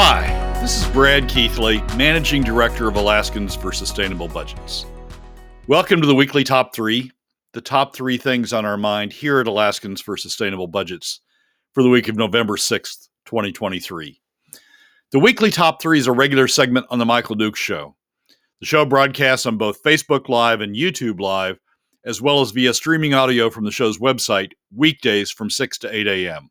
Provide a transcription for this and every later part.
Hi, this is Brad Keithley, Managing Director of Alaskans for Sustainable Budgets. Welcome to the weekly top three, the top three things on our mind here at Alaskans for Sustainable Budgets for the week of November 6th, 2023. The weekly top three is a regular segment on The Michael Dukes Show. The show broadcasts on both Facebook Live and YouTube Live, as well as via streaming audio from the show's website, weekdays from 6 to 8 a.m.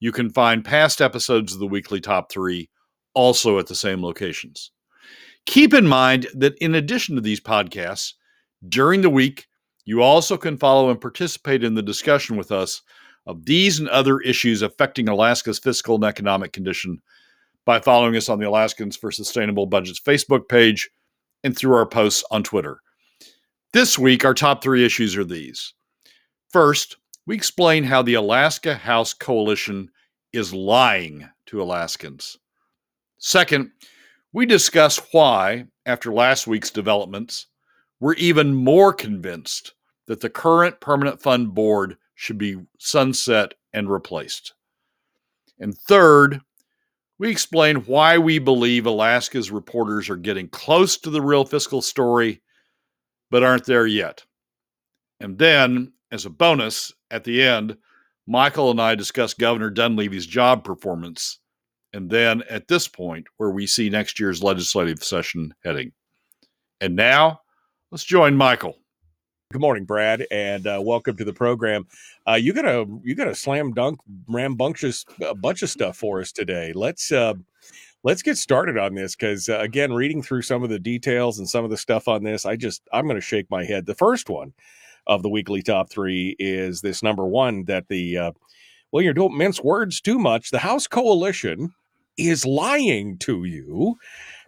You can find past episodes of the weekly top three also at the same locations. Keep in mind that in addition to these podcasts, during the week, you also can follow and participate in the discussion with us of these and other issues affecting Alaska's fiscal and economic condition by following us on the Alaskans for Sustainable Budgets Facebook page and through our posts on Twitter. This week, our top three issues are these. First, we explain how the Alaska House Coalition is lying to Alaskans. Second, we discuss why, after last week's developments, we're even more convinced that the current permanent fund board should be sunset and replaced. And third, we explain why we believe Alaska's reporters are getting close to the real fiscal story, but aren't there yet. And then, as a bonus, at the end, Michael and I discuss Governor Dunleavy's job performance, and then at this point, where we see next year's legislative session heading. And now, Let's join Michael. Good morning, Brad, and uh, welcome to the program. Uh, you got a you got a slam dunk rambunctious a uh, bunch of stuff for us today. Let's uh, let's get started on this because uh, again, reading through some of the details and some of the stuff on this, I just I'm going to shake my head. The first one of the weekly top three is this number one that the uh, well, you don't mince words too much. The House Coalition is lying to you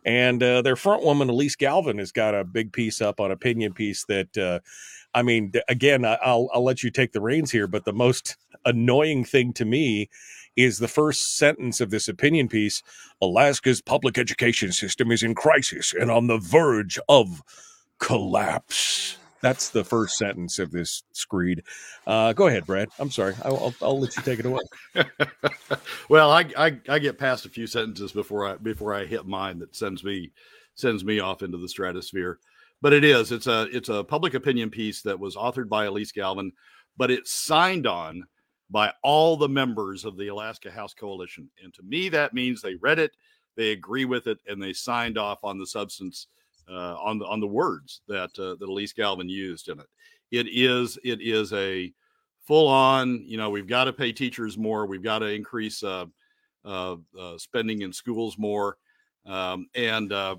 and uh, their front woman, Alyse Galvin, has got a big piece up on opinion piece that, uh, I mean, again, I'll, I'll let you take the reins here, but the most annoying thing to me is the first sentence of this opinion piece Alaska's public education system is in crisis and on the verge of collapse. That's the first sentence of this screed. Uh, go ahead, Brad. I'm sorry. I'll, I'll, I'll let you take it away. well, I, I, I get past a few sentences before I before I hit mine that sends me sends me off into the stratosphere. But it is it's a it's a public opinion piece that was authored by Alyse Galvin, but it's signed on by all the members of the Alaska House Coalition. And to me, that means they read it, they agree with it, and they signed off on the substance uh, on the on the words that uh, that Alyse Galvin used in it. It is it is a full on. You know, we've got to pay teachers more. We've got to increase uh, uh, uh spending in schools more, um, and uh,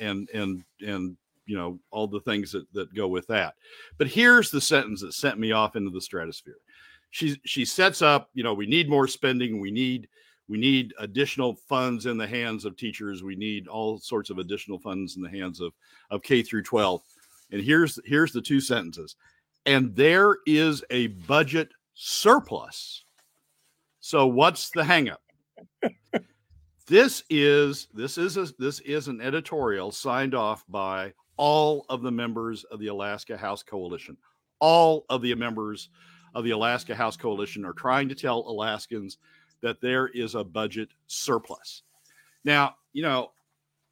and and and you know all the things that that go with that. But here's the sentence that sent me off into the stratosphere. She she sets up. You know, we need more spending. We need we need additional funds in the hands of teachers. We need all sorts of additional funds in the hands of of k through 12 and here's here's the two sentences. And there is a budget surplus. So what's the hangup? This is this is a, this is an editorial signed off by all of the members of the alaska house coalition. All of the members of the alaska house coalition are trying to tell alaskans that there is a budget surplus. Now, you know,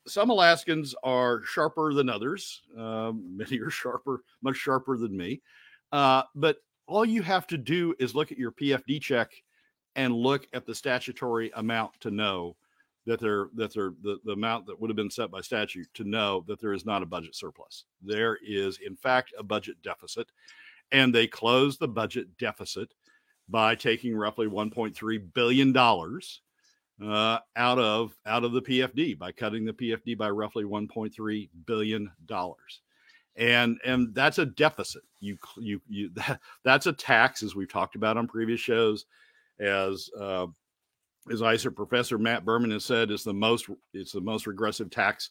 some Alaskans are sharper than others. Um, many are sharper, much sharper than me. Uh, but all you have to do is look at your PFD check and look at the statutory amount to know that there that the, the amount that would have been set by statute to know that there is not a budget surplus. There is in fact a budget deficit, and they close the budget deficit by taking roughly 1.3 billion dollars uh, out of out of the PFD by cutting the PFD by roughly 1.3 billion dollars, and and that's a deficit. You you you that, that's a tax, as we've talked about on previous shows, as uh, as ISER professor Matt Berman has said, is the most it's the most regressive tax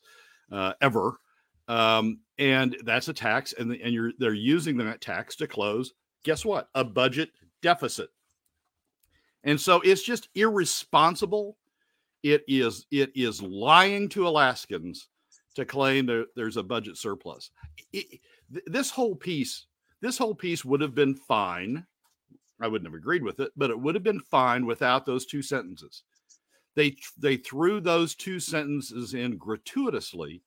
uh, ever. Um, and that's a tax, and, and you're they're using that tax to close. Guess what? A budget deficit. And so it's just irresponsible. It is it is lying to Alaskans to claim that there's a budget surplus. It, this whole piece, this whole piece would have been fine. I wouldn't have agreed with it, but it would have been fine without those two sentences. They they threw those two sentences in gratuitously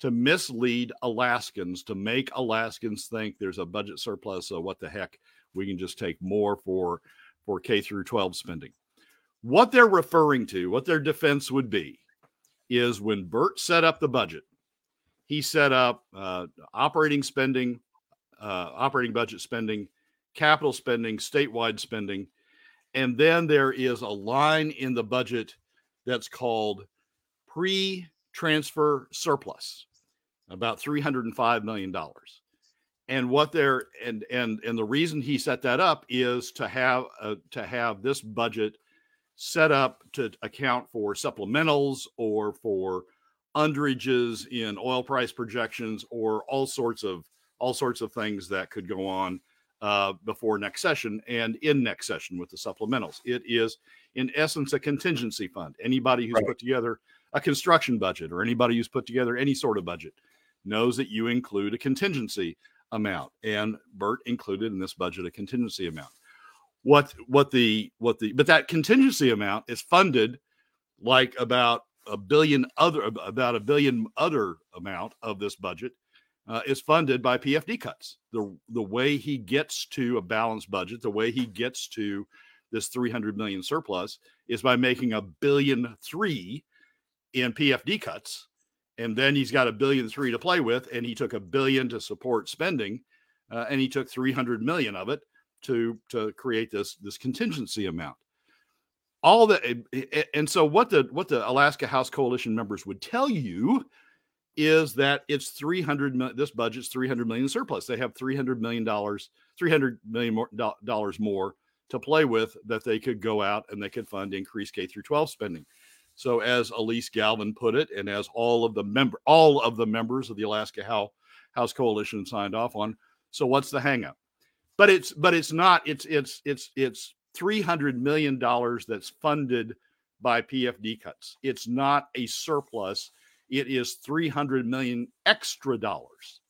to mislead Alaskans to make Alaskans think there's a budget surplus. So what the heck, we can just take more for for K through 12 spending. What they're referring to, what their defense would be, is when Bert set up the budget, he set up uh, operating spending, uh, operating budget spending, capital spending, statewide spending, and then there is a line in the budget that's called pre transfer surplus, about $305 million. And what they're and and and the reason he set that up is to have a, to have this budget set up to account for supplementals or for underages in oil price projections or all sorts of all sorts of things that could go on uh, before next session and in next session with the supplementals. It is, in essence, a contingency fund. Anybody who's right. put together a construction budget or anybody who's put together any sort of budget knows that you include a contingency amount, and Bert included in this budget a contingency amount. What what the what the but that contingency amount is funded like about a billion other about a billion other amount of this budget uh, is funded by PFD cuts. The the way he gets to a balanced budget, the way he gets to this 300 million surplus is by making a billion three in PFD cuts, and then he's got a billion three to play with, and he took a billion to support spending, uh, and he took 300 million of it to to create this this contingency amount. All that, and so what the what the Alaska House Coalition members would tell you is that it's 300 this budget's 300 million surplus they have 300 million dollars 300 million more dollars more to play with that they could go out and they could fund increased K through 12 spending so as Alyse Galvin put it and as all of the member all of the members of the Alaska House Coalition signed off on so what's the hangup but it's but it's not it's it's it's it's 300 million dollars that's funded by PFD cuts. It's not a surplus. It is 300 million extra dollars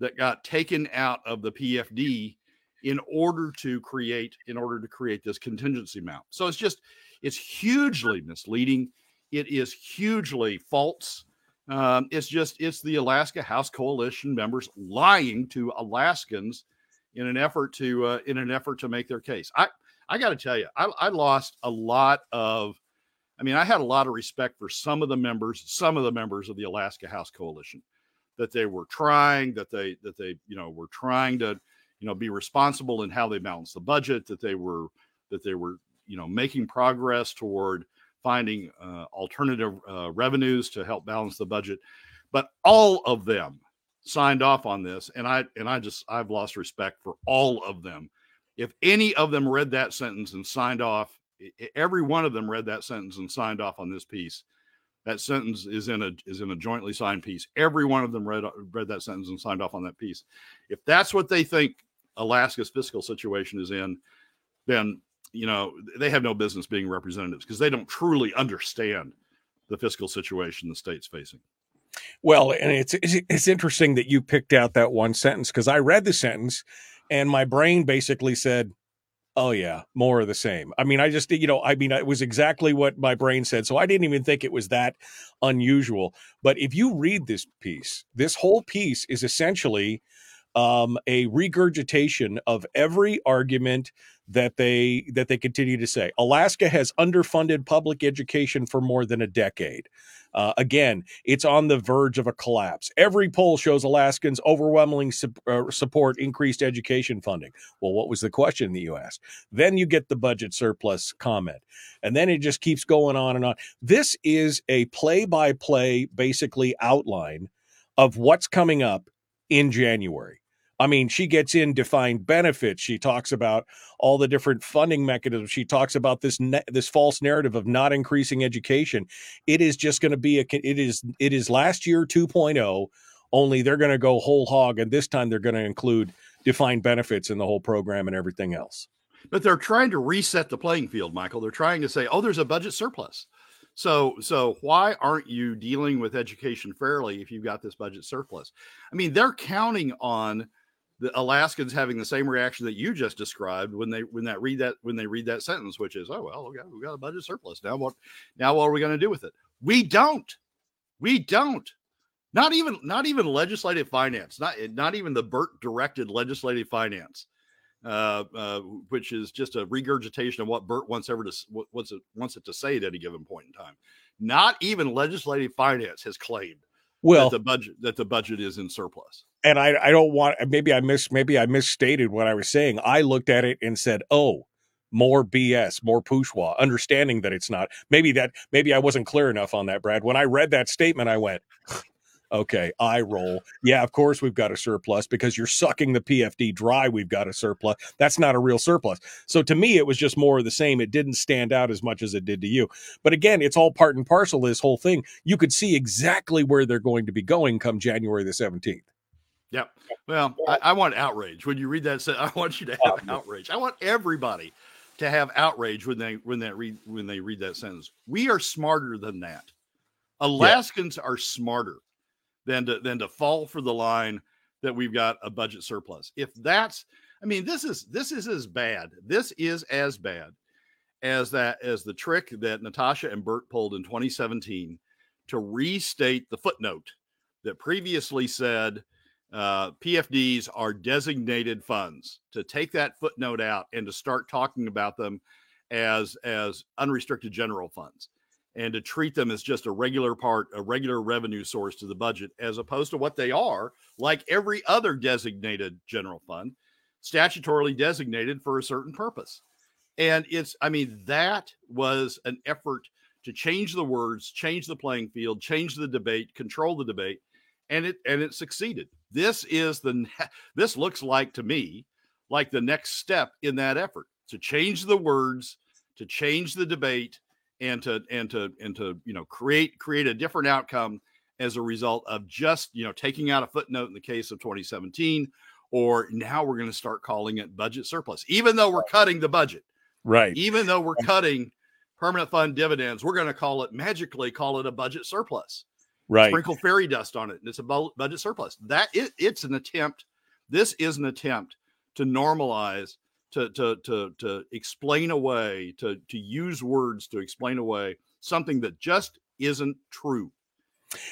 that got taken out of the PFD in order to create in order to create this contingency amount. So it's just it's hugely misleading. It is hugely false. Um, it's just it's the Alaska House Coalition members lying to Alaskans in an effort to uh, in an effort to make their case. I I got to tell you, I, I lost a lot of I mean, I had a lot of respect for some of the members, some of the members of the Alaska House Coalition, that they were trying, that they that they you know were trying to you know be responsible in how they balance the budget, that they were that they were you know making progress toward finding uh, alternative uh, revenues to help balance the budget. But all of them signed off on this, and I and I just I've lost respect for all of them. If any of them read that sentence and signed off every one of them read that sentence and signed off on this piece. That sentence is in a is in a jointly signed piece. Every one of them read read that sentence and signed off on that piece. If that's what they think Alaska's fiscal situation is in, then you know they have no business being representatives because they don't truly understand the fiscal situation the state's facing. Well, and it's it's interesting that you picked out that one sentence because I read the sentence and my brain basically said, Oh yeah, more of the same. I mean, I just you know, I mean, it was exactly what my brain said, so I didn't even think it was that unusual. But if you read this piece, this whole piece is essentially um, a regurgitation of every argument that they that they continue to say. Alaska has underfunded public education for more than a decade. Uh, again, it's on the verge of a collapse. Every poll shows Alaskans overwhelming su- uh, support increased education funding. Well, what was the question that you asked? Then you get the budget surplus comment. And then it just keeps going on and on. This is a play by play, basically, outline of what's coming up in January. I mean, she gets in defined benefits. She talks about all the different funding mechanisms. She talks about this ne- this false narrative of not increasing education. It is just going to be a it is it is last year 2.0 only they're going to go whole hog and this time they're going to include defined benefits in the whole program and everything else. But they're trying to reset the playing field, Michael. They're trying to say, "Oh, there's a budget surplus." So, so why aren't you dealing with education fairly if you've got this budget surplus? I mean, they're counting on the Alaskans having the same reaction that you just described when they when that read that when they read that sentence, which is, oh well, we got, we got a budget surplus now. What now? What are we going to do with it? We don't. We don't. Not even not even legislative finance. Not not even the Bert directed legislative finance, uh, uh, which is just a regurgitation of what Bert wants ever to wants it wants it to say at any given point in time. Not even legislative finance has claimed well that the budget that the budget is in surplus and I, I don't want maybe I miss maybe I misstated what I was saying. I looked at it and said, "Oh, more BS, more pushwa," understanding that it's not. Maybe that maybe I wasn't clear enough on that, Brad. When I read that statement, I went, Okay, I roll. Yeah, of course we've got a surplus because you're sucking the PFD dry. We've got a surplus. That's not a real surplus. So to me, it was just more of the same. It didn't stand out as much as it did to you. But again, it's all part and parcel. This whole thing, you could see exactly where they're going to be going come January the 17th. Yep. Well, I, I, want outrage when you read that. I want you to have outrage. I want everybody to have outrage when they when they read when they read that sentence. We are smarter than that. Alaskans yeah. are smarter than to than to fall for the line that we've got a budget surplus. If that's, I mean, this is this is as bad. This is as bad as that as the trick that Natasha and Bert pulled in 2017 to restate the footnote that previously said uh, PFDs are designated funds. To take that footnote out and to start talking about them as as unrestricted general funds and to treat them as just a regular part, a regular revenue source to the budget, as opposed to what they are, like every other designated general fund, statutorily designated for a certain purpose. And it's, I mean, that was an effort to change the words, change the playing field, change the debate, control the debate, and it and it succeeded. This is the this looks like to me like the next step in that effort to change the words, to change the debate, and to and to and to you know create create a different outcome as a result of just you know taking out a footnote in the case of 2017 or now we're going to start calling it budget surplus. Even though we're cutting the budget right. even though we're cutting permanent fund dividends we're going to call it magically call it a budget surplus right. sprinkle fairy dust on it and it's a budget surplus. That it, it's an attempt this is an attempt to normalize to to to to explain away to to use words to explain away something that just isn't true.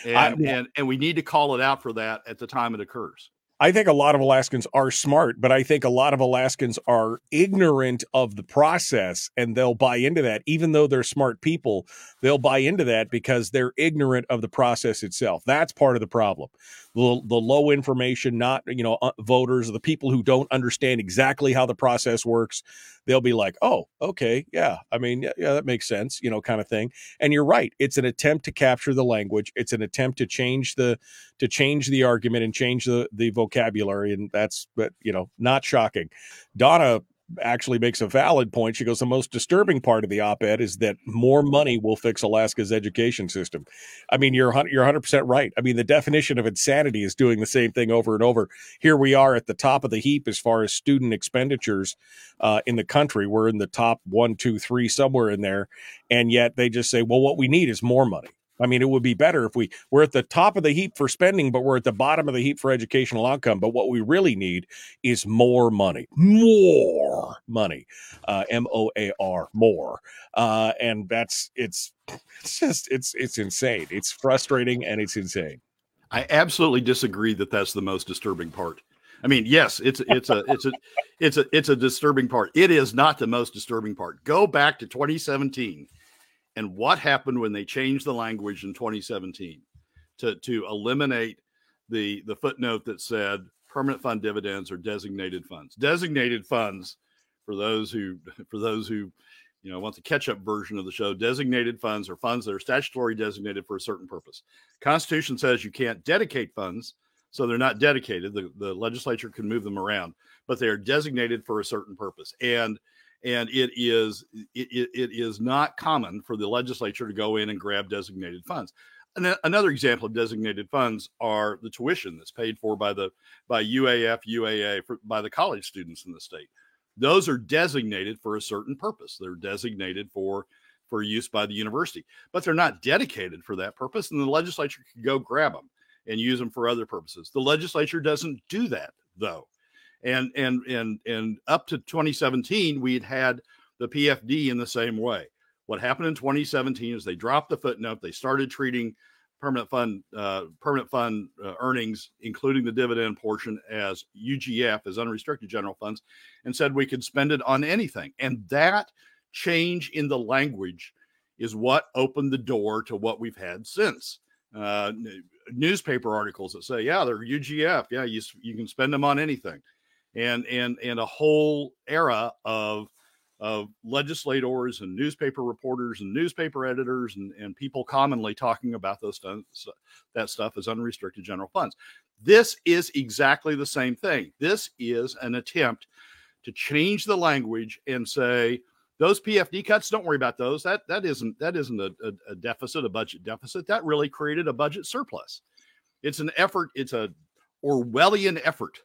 And, I, and and we need to call it out for that at the time it occurs I think a lot of Alaskans are smart, but I think a lot of Alaskans are ignorant of the process and they'll buy into that. Even though they're smart people, they'll buy into that because they're ignorant of the process itself. That's part of the problem the, the low information, not you know uh, voters, the people who don't understand exactly how the process works, they'll be like, "Oh, okay, yeah, I mean, yeah, yeah, that makes sense," you know, kind of thing. And you're right; it's an attempt to capture the language. It's an attempt to change the to change the argument and change the the vocabulary, and that's but you know not shocking. Donna actually makes a valid point. She goes, the most disturbing part of the op-ed is that more money will fix Alaska's education system. I mean, you're you're 100% right. I mean, the definition of insanity is doing the same thing over and over. Here we are at the top of the heap as far as student expenditures uh, in the country. We're in the top one, two, three, somewhere in there, and yet they just say, well, what we need is more money. I mean, it would be better if we we're at the top of the heap for spending, but we're at the bottom of the heap for educational outcome. But what we really need is more money, more money, uh, M O A R, more, uh, and that's it's it's just it's it's insane. It's frustrating and it's insane. I absolutely disagree that that's the most disturbing part. I mean, yes, it's it's a it's a it's a it's a disturbing part. It is not the most disturbing part. Go back to 2017 and what happened when they changed the language in 2017 to, to eliminate the, the footnote that said permanent fund dividends are designated funds. Designated funds, for those who for those who you know want the catch-up version of the show, designated funds are funds that are statutory designated for a certain purpose. Constitution says you can't dedicate funds, So they're not dedicated. The, the legislature can move them around, but they are designated for a certain purpose. And and it is it, it is not common for the legislature to go in and grab designated funds. And another example of designated funds are the tuition that's paid for by the by UAF UAA for, by the college students in the state. Those are designated for a certain purpose. They're designated for for use by the university, but they're not dedicated for that purpose. And the legislature can go grab them and use them for other purposes. The legislature doesn't do that though and and and and up to 2017 we'd had the pfd in the same way. What happened in 2017 is they dropped the footnote they started treating permanent fund uh, permanent fund uh, earnings including the dividend portion as ugf as unrestricted general funds and said we could spend it on anything. And that change in the language is what opened the door to what we've had since. Uh, newspaper articles that say yeah they're ugf yeah you, you can spend them on anything and and and a whole era of of legislators and newspaper reporters and newspaper editors and, and people commonly talking about those stuff, that stuff as unrestricted general funds. This is exactly the same thing. This is an attempt to change the language and say those PFD cuts. Don't worry about those. That that isn't that isn't a, a, a deficit, a budget deficit. That really created a budget surplus. It's an effort. It's a Orwellian effort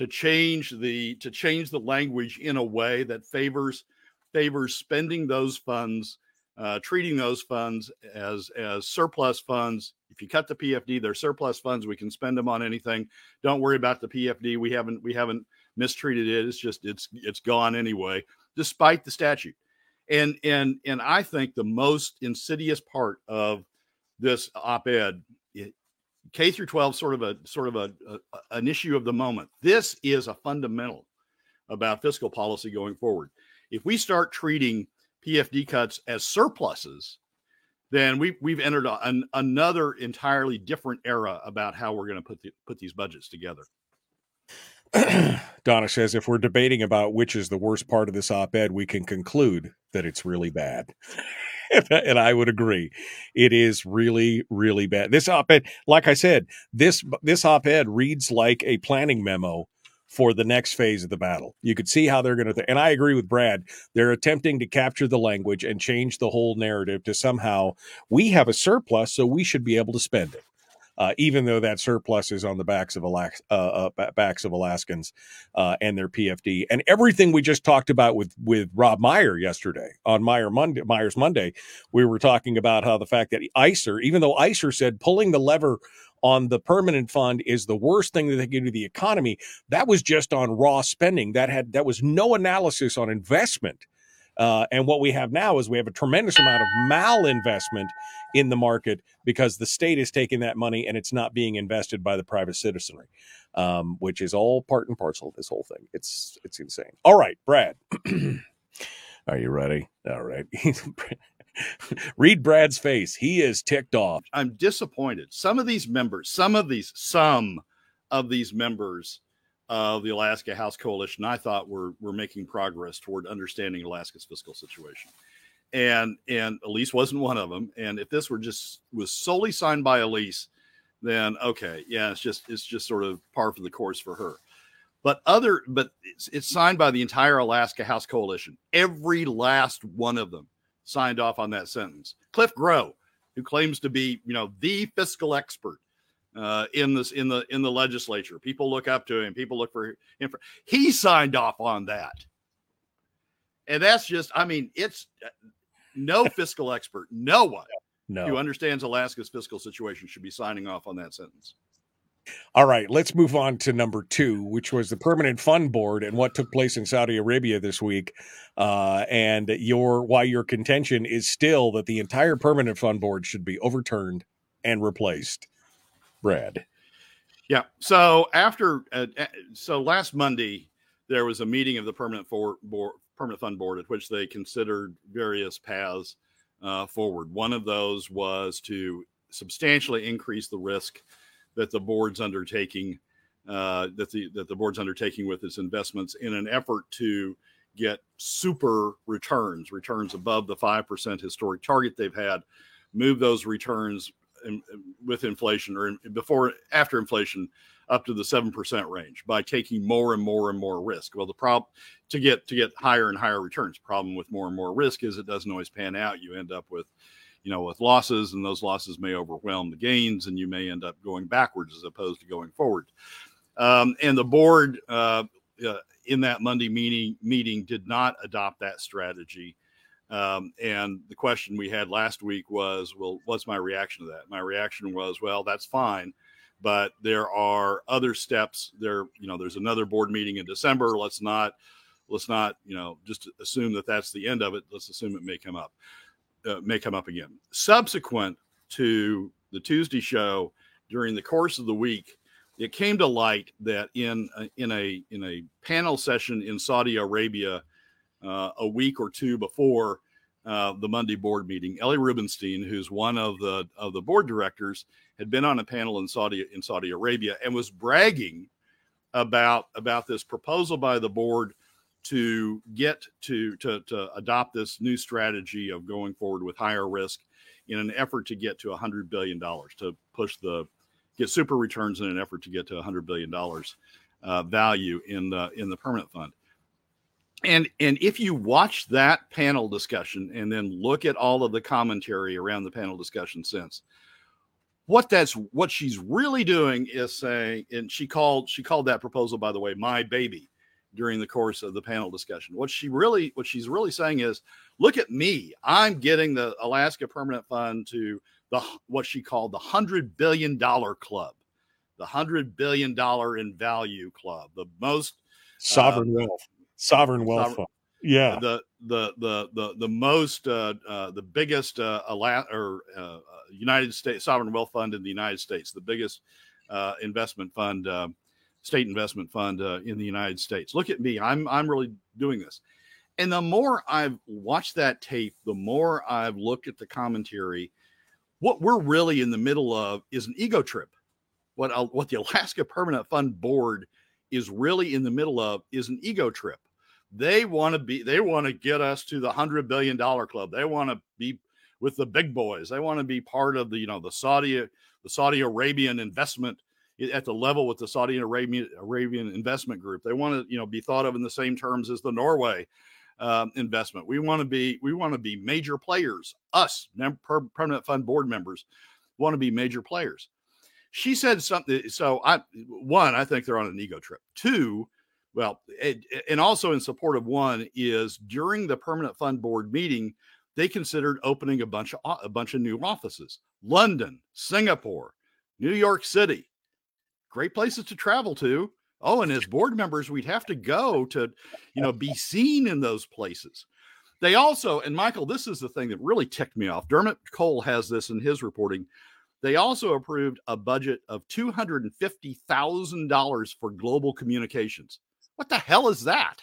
to change the to change the language in a way that favors favors spending those funds uh, treating those funds as as surplus funds. If you cut the pfd they're surplus funds. We can spend them on anything. Don't worry about the pfd we haven't we haven't mistreated it. It's just it's it's gone anyway despite the statute. And and and i think the most insidious part of this op-ed K through 12 sort of a sort of a, a, an issue of the moment. This is a fundamental about fiscal policy going forward. If we start treating PFD cuts as surpluses, then we we've entered an, another entirely different era about how we're going to put the, put these budgets together. Donna says if we're debating about which is the worst part of this op-ed, we can conclude that it's really bad. and I would agree. It is really, really bad. This op-ed, like I said, this this op-ed reads like a planning memo for the next phase of the battle. You could see how they're going to, and I agree with Brad. They're attempting to capture the language and change the whole narrative to somehow we have a surplus, so we should be able to spend it uh, even though that surplus is on the backs of uh, uh, backs of Alaskans uh, and their PFD, and everything we just talked about with with Rob Meyer yesterday on Meyer Monday, Myers Monday, we were talking about how the fact that ISER, even though ISER said pulling the lever on the permanent fund is the worst thing that they can do to the economy. That was just on raw spending. That had that was no analysis on investment. Uh, and what we have now is we have a tremendous amount of malinvestment in the market because the state is taking that money and it's not being invested by the private citizenry, um, which is all part and parcel of this whole thing. It's it's insane. All right, Brad, are you ready? All right. Read Brad's face. He is ticked off. I'm disappointed. Some of these members, some of these, some of these members of the Alaska House Coalition, I thought were were making progress toward understanding Alaska's fiscal situation. And and Alyse wasn't one of them. And if this were just was solely signed by Alyse, then okay, yeah, it's just it's just sort of par for the course for her. But other but it's, it's signed by the entire Alaska House Coalition. Every last one of them signed off on that sentence. Cliff Groh, who claims to be, you know, the fiscal expert, uh, in this in the in the legislature. People look up to him. People look for him. For, he signed off on that, and that's just. I mean, it's uh, no fiscal expert, no one no. who understands Alaska's fiscal situation should be signing off on that sentence. All right, let's move on to number two, which was the Permanent Fund Board and what took place in Saudi Arabia this week, uh, and your why your contention is still that the entire Permanent Fund Board should be overturned and replaced. Brad. Yeah. So after, uh, uh, so last Monday, there was a meeting of the permanent for, board, permanent fund board at which they considered various paths uh, forward. One of those was to substantially increase the risk that the board's undertaking, uh, that the that the board's undertaking with its investments in an effort to get super returns, returns above the five percent historic target they've had, move those returns with inflation or before after inflation up to the 7% range by taking more and more and more risk. Well, the problem to get to get higher and higher returns. Problem with more and more risk is it doesn't always pan out. You end up with you know with losses and those losses may overwhelm the gains and you may end up going backwards as opposed to going forward. Um, and the board uh, uh, in that Monday meeting meeting did not adopt that strategy. Um, and the question we had last week was, well, what's my reaction to that? My reaction was, well, that's fine but there are other steps there you know there's another board meeting in december. Let's not let's not you know just assume that that's the end of it. Let's assume it may come up uh, may come up again. Subsequent to the tuesday show during the course of the week it came to light that in in a in a panel session in saudi arabia uh, a week or two before uh, the Monday board meeting. Ellie Rubenstein, who's one of the of the board directors, had been on a panel in Saudi in Saudi Arabia and was bragging about about this proposal by the board to get to to to adopt this new strategy of going forward with higher risk in an effort to get to 100 billion dollars to push the get super returns in an effort to get to 100 billion dollars uh, value in the in the permanent fund and and if you watch that panel discussion and then look at all of the commentary around the panel discussion since what that's what she's really doing is saying and she called she called that proposal by the way my baby during the course of the panel discussion. What she really what she's really saying is look at me. I'm getting the alaska permanent fund to the what she called the 100 billion dollar club the 100 billion dollar in value club the most sovereign uh, wealth sovereign wealth sovereign, fund. Yeah, the the the the the most uh, uh, the biggest uh, Ala- or uh, uh, United States sovereign wealth fund in the United States, the biggest uh, investment fund, uh, state investment fund uh, in the United States. Look at me, I'm I'm really doing this. And the more I've watched that tape, the more I've looked at the commentary. What we're really in the middle of is an ego trip. What what the Alaska Permanent Fund Board is really in the middle of is an ego trip they want to be, they want to get us to the hundred billion dollar club. They want to be with the big boys. They want to be part of the, you know, the Saudi, the Saudi Arabian investment at the level with the Saudi Arabian Arabian investment group. They want to, you know, be thought of in the same terms as the Norway um, investment. We want to be, we want to be major players. Us, permanent fund board members, want to be major players. She said something. So I, one, I think they're on an ego trip. Two, well, it, and also in support of one is during the permanent fund board meeting, they considered opening a bunch of a bunch of new offices. London, Singapore, New York City, great places to travel to. Oh, and as board members, we'd have to go to, you know, be seen in those places. They also, and Michael, this is the thing that really ticked me off. Dermot Cole has this in his reporting. They also approved a budget of $250,000 for global communications. What the hell is that?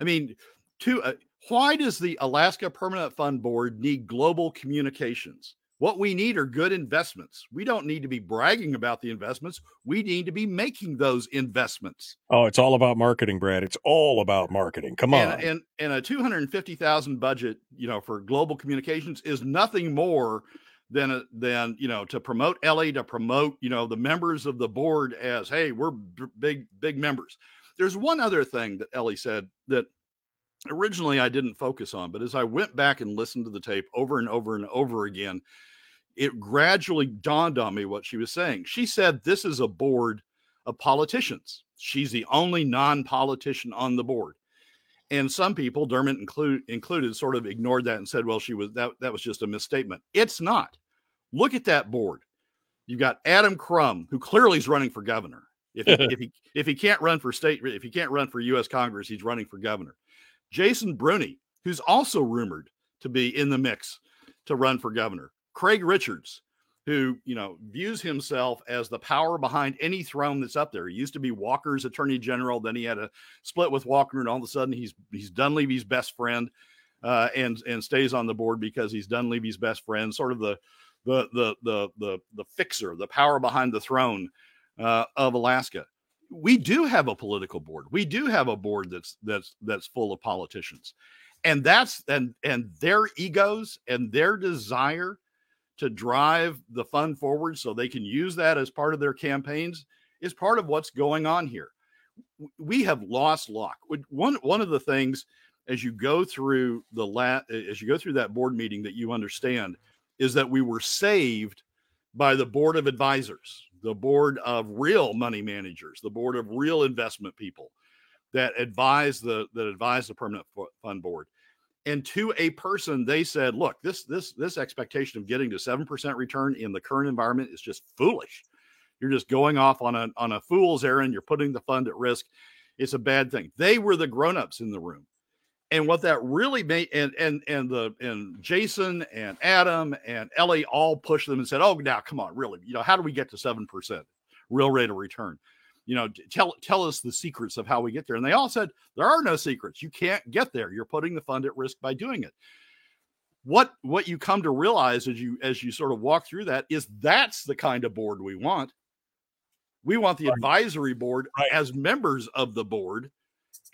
I mean, to uh, why does the Alaska Permanent Fund Board need global communications? What we need are good investments. We don't need to be bragging about the investments. We need to be making those investments. Oh, it's all about marketing, Brad. It's all about marketing. Come on. And and, and a 250,000 budget, you know, for global communications is nothing more than a, than, you know, to promote Ellie to promote, you know, the members of the board as, hey, we're b- big big members. There's one other thing that Ellie said that originally I didn't focus on, but as I went back and listened to the tape over and over and over again, it gradually dawned on me what she was saying. She said this is a board of politicians. She's the only non-politician on the board. And some people, Dermot include, included, sort of ignored that and said, well, she was that that was just a misstatement. It's not. Look at that board. You've got Adam Crum, who clearly is running for governor. If he, if he if he can't run for state, if he can't run for U.S. Congress, he's running for governor. Jason Brune, who's also rumored to be in the mix to run for governor. Craig Richards, who you know views himself as the power behind any throne that's up there. He used to be Walker's attorney general, then he had a split with Walker, and all of a sudden he's he's Dunleavy's best friend, uh, and and stays on the board because he's Dunleavy's best friend, sort of the the the the the the fixer, the power behind the throne uh, of Alaska. We do have a political board. We do have a board that's that's that's full of politicians, and that's and and their egos and their desire to drive the fund forward so they can use that as part of their campaigns is part of what's going on here. We have lost luck. One one of the things as you go through the lat as you go through that board meeting that you understand is that we were saved by the board of advisors, the board of real money managers, the board of real investment people that advise the that advise the permanent fund board. And to a person they said look this this this expectation of getting to 7% return in the current environment is just foolish. You're just going off on a on a fool's errand. You're putting the fund at risk. It's a bad thing. They were the grown-ups in the room and what that really made and and and the and jason and adam and ellie all pushed them and said oh now come on really you know how do we get to 7% real rate of return you know, tell tell us the secrets of how we get there. And they all said there are no secrets. You can't get there. You're putting the fund at risk by doing it. What what you come to realize as you as you sort of walk through that is that's the kind of board we want. We want the right. advisory board right. as members of the board.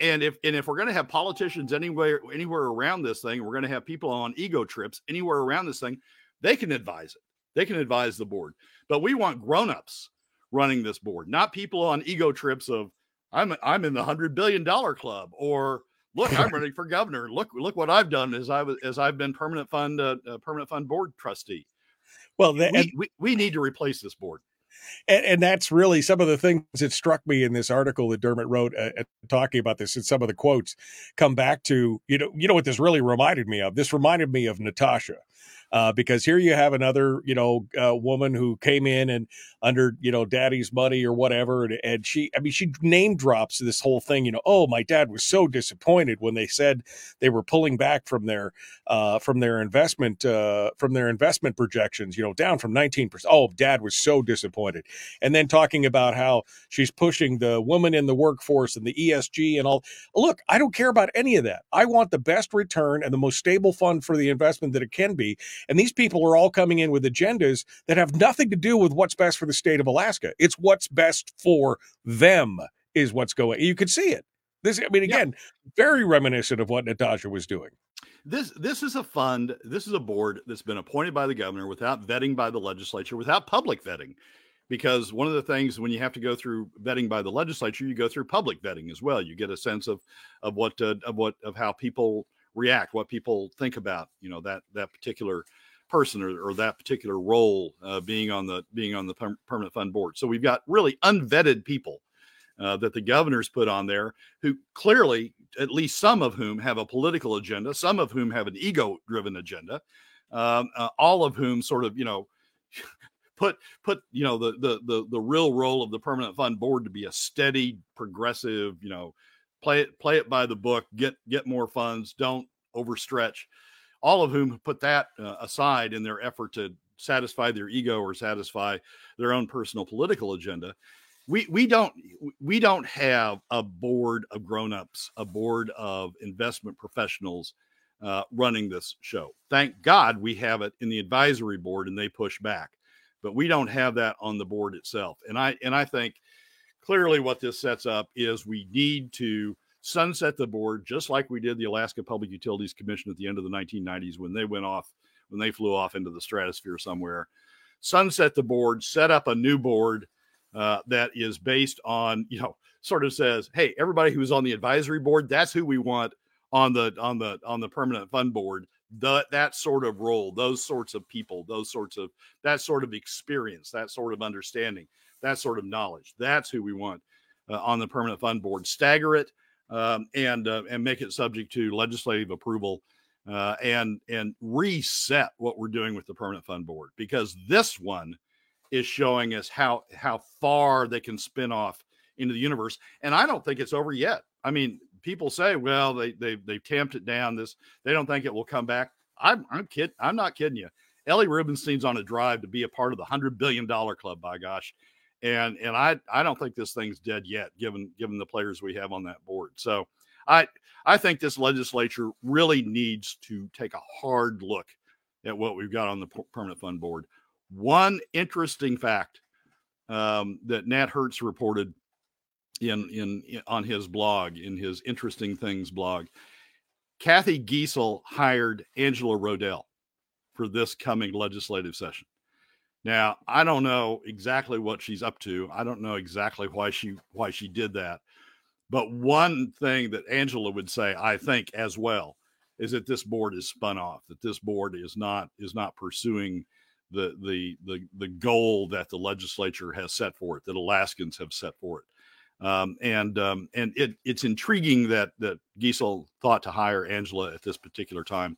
And if and if we're going to have politicians anywhere anywhere around this thing, we're going to have people on ego trips anywhere around this thing, they can advise it. They can advise the board. But we want grown-ups running this board, not people on ego trips of I'm I'm in the hundred billion dollar club or look I'm running for governor. Look look what I've done as I was as I've been permanent fund uh, uh, permanent fund board trustee. Well, the, we, we, we need to replace this board. And, and, that's really some of the things that struck me in this article that Dermot wrote uh, talking about this. And some of the quotes come back to you know you know what this really reminded me of. This reminded me of Natasha uh, because here you have another, you know, uh, woman who came in and under, you know, daddy's money or whatever. And, and she, I mean, she name drops this whole thing, you know, oh, my dad was so disappointed when they said they were pulling back from their, uh, from their investment, uh, from their investment projections, you know, down from 19%. Oh, dad was so disappointed. And then talking about how she's pushing the woman in the workforce and the ESG and all. Look, I don't care about any of that. I want the best return and the most stable fund for the investment that it can be. And these people are all coming in with agendas that have nothing to do with what's best for the state of Alaska. It's what's best for them is what's going. You could see it. This, I mean, again, yeah. very reminiscent of what Natasha was doing. This this is a fund. This is a board that's been appointed by the governor without vetting by the legislature, without public vetting. Because one of the things when you have to go through vetting by the legislature, you go through public vetting as well. You get a sense of of what uh, of what of how people react, what people think about, you know, that that particular person or, or that particular role uh, being on the being on the permanent fund board. So we've got really unvetted people uh, that the governor's put on there who clearly, at least some of whom have a political agenda, some of whom have an ego-driven agenda, um, uh, all of whom sort of you know. put put you know the, the the the real role of the permanent fund board to be a steady progressive you know play it play it by the book get get more funds don't overstretch all of whom put that uh, aside in their effort to satisfy their ego or satisfy their own personal political agenda. We we don't we don't have a board of grown-ups a board of investment professionals uh, running this show. Thank god we have it in the advisory board and they push back but we don't have that on the board itself. And i and i think clearly what this sets up is we need to sunset the board just like we did the Alaska Public Utilities Commission at the end of the 1990s when they went off when they flew off into the stratosphere somewhere. Sunset the board, set up a new board uh, that is based on you know sort of says, hey, everybody who's on the advisory board, that's who we want on the on the on the permanent fund board. The, that sort of role, those sorts of people, those sorts of that sort of experience, that sort of understanding that sort of knowledge. That's who we want uh, on the permanent fund board. Stagger it um, and uh, and make it subject to legislative approval uh, and and reset what we're doing with the permanent fund board because this one is showing us how how far they can spin off into the universe. And I don't think it's over yet. I mean, people say, well, they they they've tamped it down. This they don't think it will come back. I'm I'm kid. I'm not kidding you. Ellie Rubenstein's on a drive to be a part of the hundred billion dollar club. By gosh, and and I I don't think this thing's dead yet, given given the players we have on that board. So I I think this legislature really needs to take a hard look at what we've got on the permanent fund board. One interesting fact um, that Nat Herz reported in, in in on his blog in his interesting things blog. Cathy Giessel hired Angela Rodell for this coming legislative session. Now, I don't know exactly what she's up to. I don't know exactly why she why she did that. But one thing that Angela would say, I think as well, is that this board is spun off, that this board is not is not pursuing the the the the goal that the legislature has set for it, that Alaskans have set for it. Um, and um, and it, it's intriguing that that Giessel thought to hire Angela at this particular time.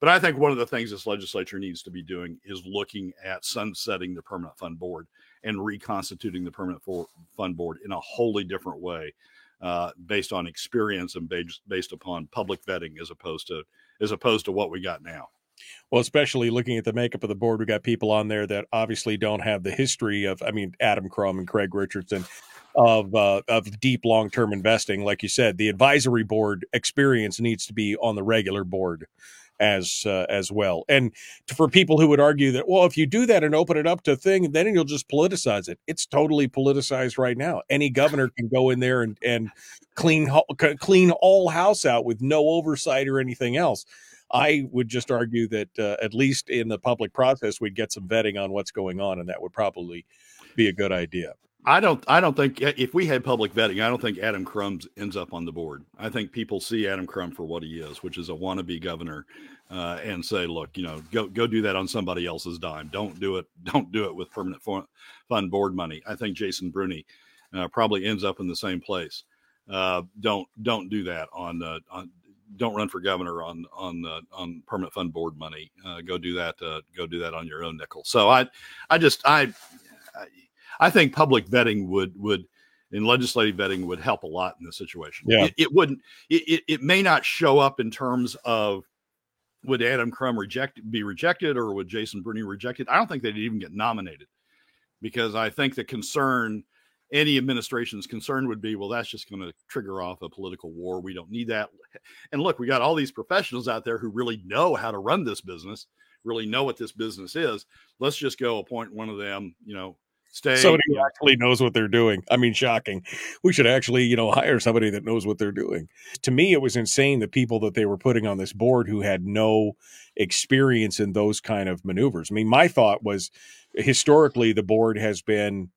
But I think one of the things this legislature needs to be doing is looking at sunsetting the permanent fund board and reconstituting the permanent fund board in a wholly different way, uh, based on experience and based based upon public vetting as opposed to as opposed to what we got now. Well, especially looking at the makeup of the board, we got people on there that obviously don't have the history of, I mean, Adam Crum and Craig Richardson of uh, of deep long term investing. Like you said, the advisory board experience needs to be on the regular board as uh, as well. And for people who would argue that, well, if you do that and open it up to thing, then you'll just politicize it. It's totally politicized right now. Any governor can go in there and and clean clean all house out with no oversight or anything else. I would just argue that uh, at least in the public process, we'd get some vetting on what's going on, and that would probably be a good idea. I don't. I don't think if we had public vetting, I don't think Adam Crum ends up on the board. I think people see Adam Crum for what he is, which is a wannabe governor, uh, and say, "Look, you know, go go do that on somebody else's dime. Don't do it. Don't do it with permanent fund board money." I think Jason Brune uh, probably ends up in the same place. Uh, don't don't do that on uh, on. Don't run for governor on on uh, on permanent fund board money. Uh, go do that. go do that on your own nickel. So I, I just I, I I think public vetting would would and legislative vetting would help a lot in this situation. Yeah. It, it wouldn't. It, it, may not show up in terms of would Adam Crum reject be rejected or would Jason Brune rejected. I don't think they'd even get nominated because I think the concern any administration's concern would be well that's just going to trigger off a political war we don't need that and look we got all these professionals out there who really know how to run this business really know what this business is let's just go appoint one of them you know Stay. Somebody who actually knows what they're doing. I mean, shocking. We should actually, you know, hire somebody that knows what they're doing. To me, it was insane the people that they were putting on this board who had no experience in those kind of maneuvers. I mean, my thought was historically the board has been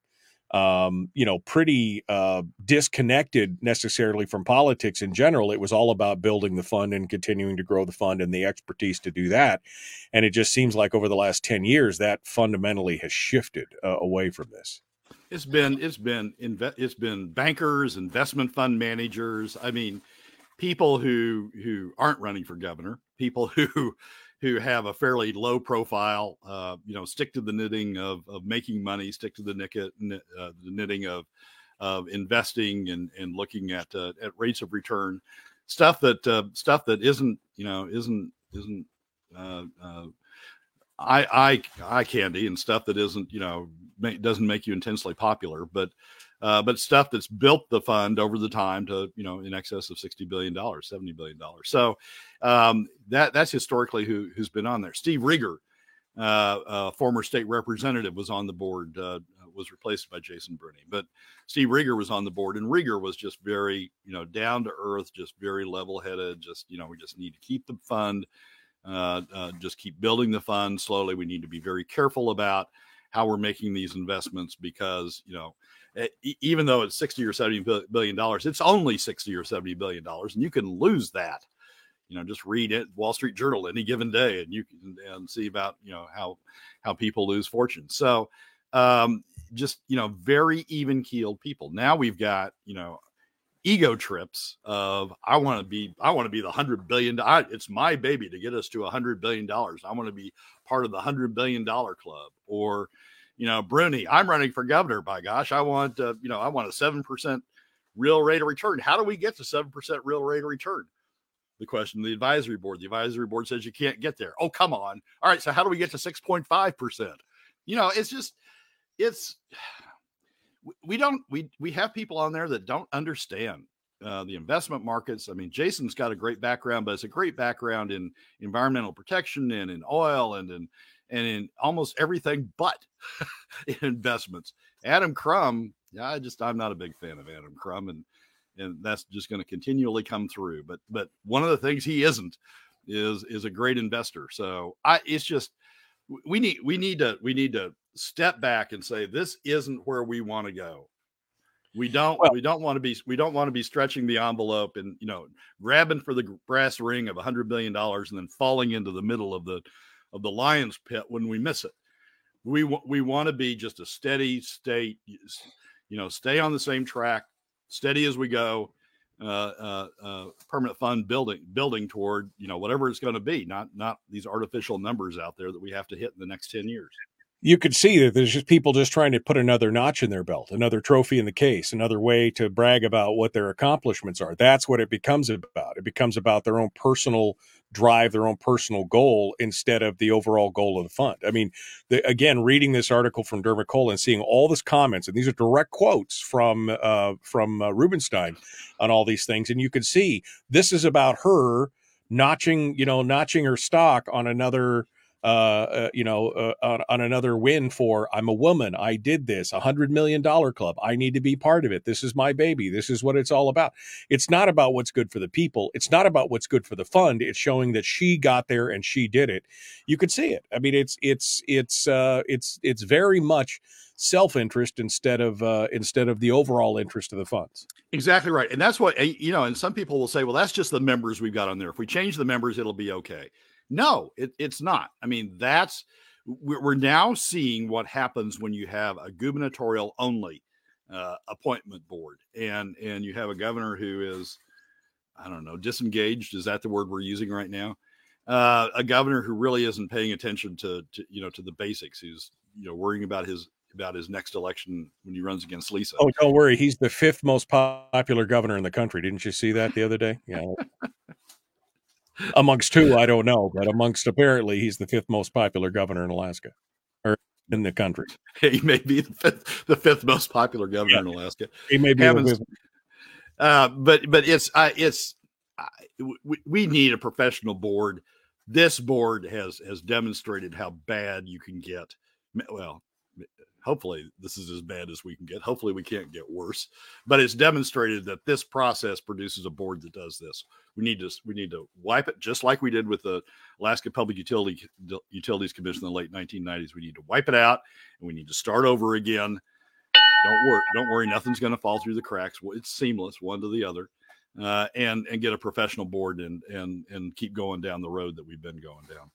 um, you know, pretty uh, disconnected necessarily from politics in general. It was all about building the fund and continuing to grow the fund and the expertise to do that. And it just seems like over the last 10 years, that fundamentally has shifted uh, away from this. It's been, it's been, inve- it's been bankers, investment fund managers. I mean, people who, who aren't running for governor, people who, who have a fairly low profile, uh, you know, stick to the knitting of, of making money, stick to the, uh, the knitting of, of investing and, and looking at, uh, at rates of return, stuff that, uh, stuff that isn't, you know, isn't, isn't, uh, uh, eye, eye, eye candy and stuff that isn't, you know, doesn't make you intensely popular, but, uh, but stuff that's built the fund over the time to you know in excess of sixty billion dollars, seventy billion dollars. So um, that that's historically who who's been on there. Steve Rieger, uh, former state representative, was on the board. Uh, was replaced by Jason Brune, but Steve Rieger was on the board, and Rieger was just very you know down to earth, just very level headed. Just you know we just need to keep the fund. Uh, uh, just keep building the fund slowly. We need to be very careful about how we're making these investments because you know even though it's 60 or 70 billion dollars it's only 60 or 70 billion dollars and you can lose that you know just read it wall street journal any given day and you can and see about you know how how people lose fortune so um just you know very even keeled people now we've got you know ego trips of i want to be i want to be the hundred billion I, it's my baby to get us to a hundred billion dollars i want to be part of the hundred billion dollar club or you know, Brune I'm running for governor. By gosh, I want, uh, you know, I want a seven percent real rate of return. How do we get to seven percent real rate of return? The question the advisory board. The advisory board says you can't get there. Oh, come on. All right, so how do we get to six point five percent? You know, it's just, it's we don't we we have people on there that don't understand uh, the investment markets. I mean, Jason's got a great background, but it's a great background in environmental protection and in oil and in and in almost everything but investments. Adam Crum, yeah, I just I'm not a big fan of Adam Crum, and and that's just going to continually come through. But but one of the things he isn't is is a great investor. So I it's just we need we need to we need to step back and say this isn't where we want to go. We don't well, we don't want to be we don't want to be stretching the envelope and you know grabbing for the brass ring of a hundred billion dollars and then falling into the middle of the of the lion's pit when we miss it. We we want to be just a steady state, you know, stay on the same track, steady as we go, uh, uh, uh, permanent fund building building toward you know whatever it's going to be, not not these artificial numbers out there that we have to hit in the next ten years you could see that there's just people just trying to put another notch in their belt, another trophy in the case, another way to brag about what their accomplishments are. That's what it becomes about. It becomes about their own personal drive, their own personal goal instead of the overall goal of the fund. I mean, the, again, reading this article from Dermot Cole and seeing all this comments, and these are direct quotes from uh, from uh, Rubenstein on all these things, and you can see this is about her notching, you know, notching her stock on another uh, uh, you know, uh, on, on, another win for I'm a woman. I did this, a hundred million dollar club. I need to be part of it. This is my baby. This is what it's all about. It's not about what's good for the people. It's not about what's good for the fund. It's showing that she got there and she did it. You could see it. I mean, it's it's it's uh, it's it's very much self interest instead of uh, instead of the overall interest of the funds. Exactly right, and that's what eh, you know. And some people will say, "Well, that's just the members we've got on there. If we change the members, it'll be okay." No, it, it's not. I mean, that's we're now seeing what happens when you have a gubernatorial only uh, appointment board, and and you have a governor who is, I don't know, disengaged. Is that the word we're using right now? Uh, a governor who really isn't paying attention to, to you know to the basics. Who's you know worrying about his about his next election when he runs against Lisa. Oh, don't worry, he's the fifth most popular governor in the country. Didn't you see that the other day? Yeah amongst who I don't know, but amongst apparently he's the fifth most popular governor in Alaska or in the country. He may be the fifth, the fifth most popular governor yeah. in Alaska. He may be. uh, but but it's uh, it's uh, we, we need a professional board. This board has has demonstrated how bad you can get. Well, hopefully this is as bad as we can get. Hopefully we can't get worse. But it's demonstrated that this process produces a board that does this. We need to we need to wipe it just like we did with the Alaska Public Utility Utilities Commission in the late 1990s. We need to wipe it out and we need to start over again. Don't worry, don't worry, nothing's going to fall through the cracks. It's seamless, one to the other. Uh, and and get a professional board and and and keep going down the road that we've been going down.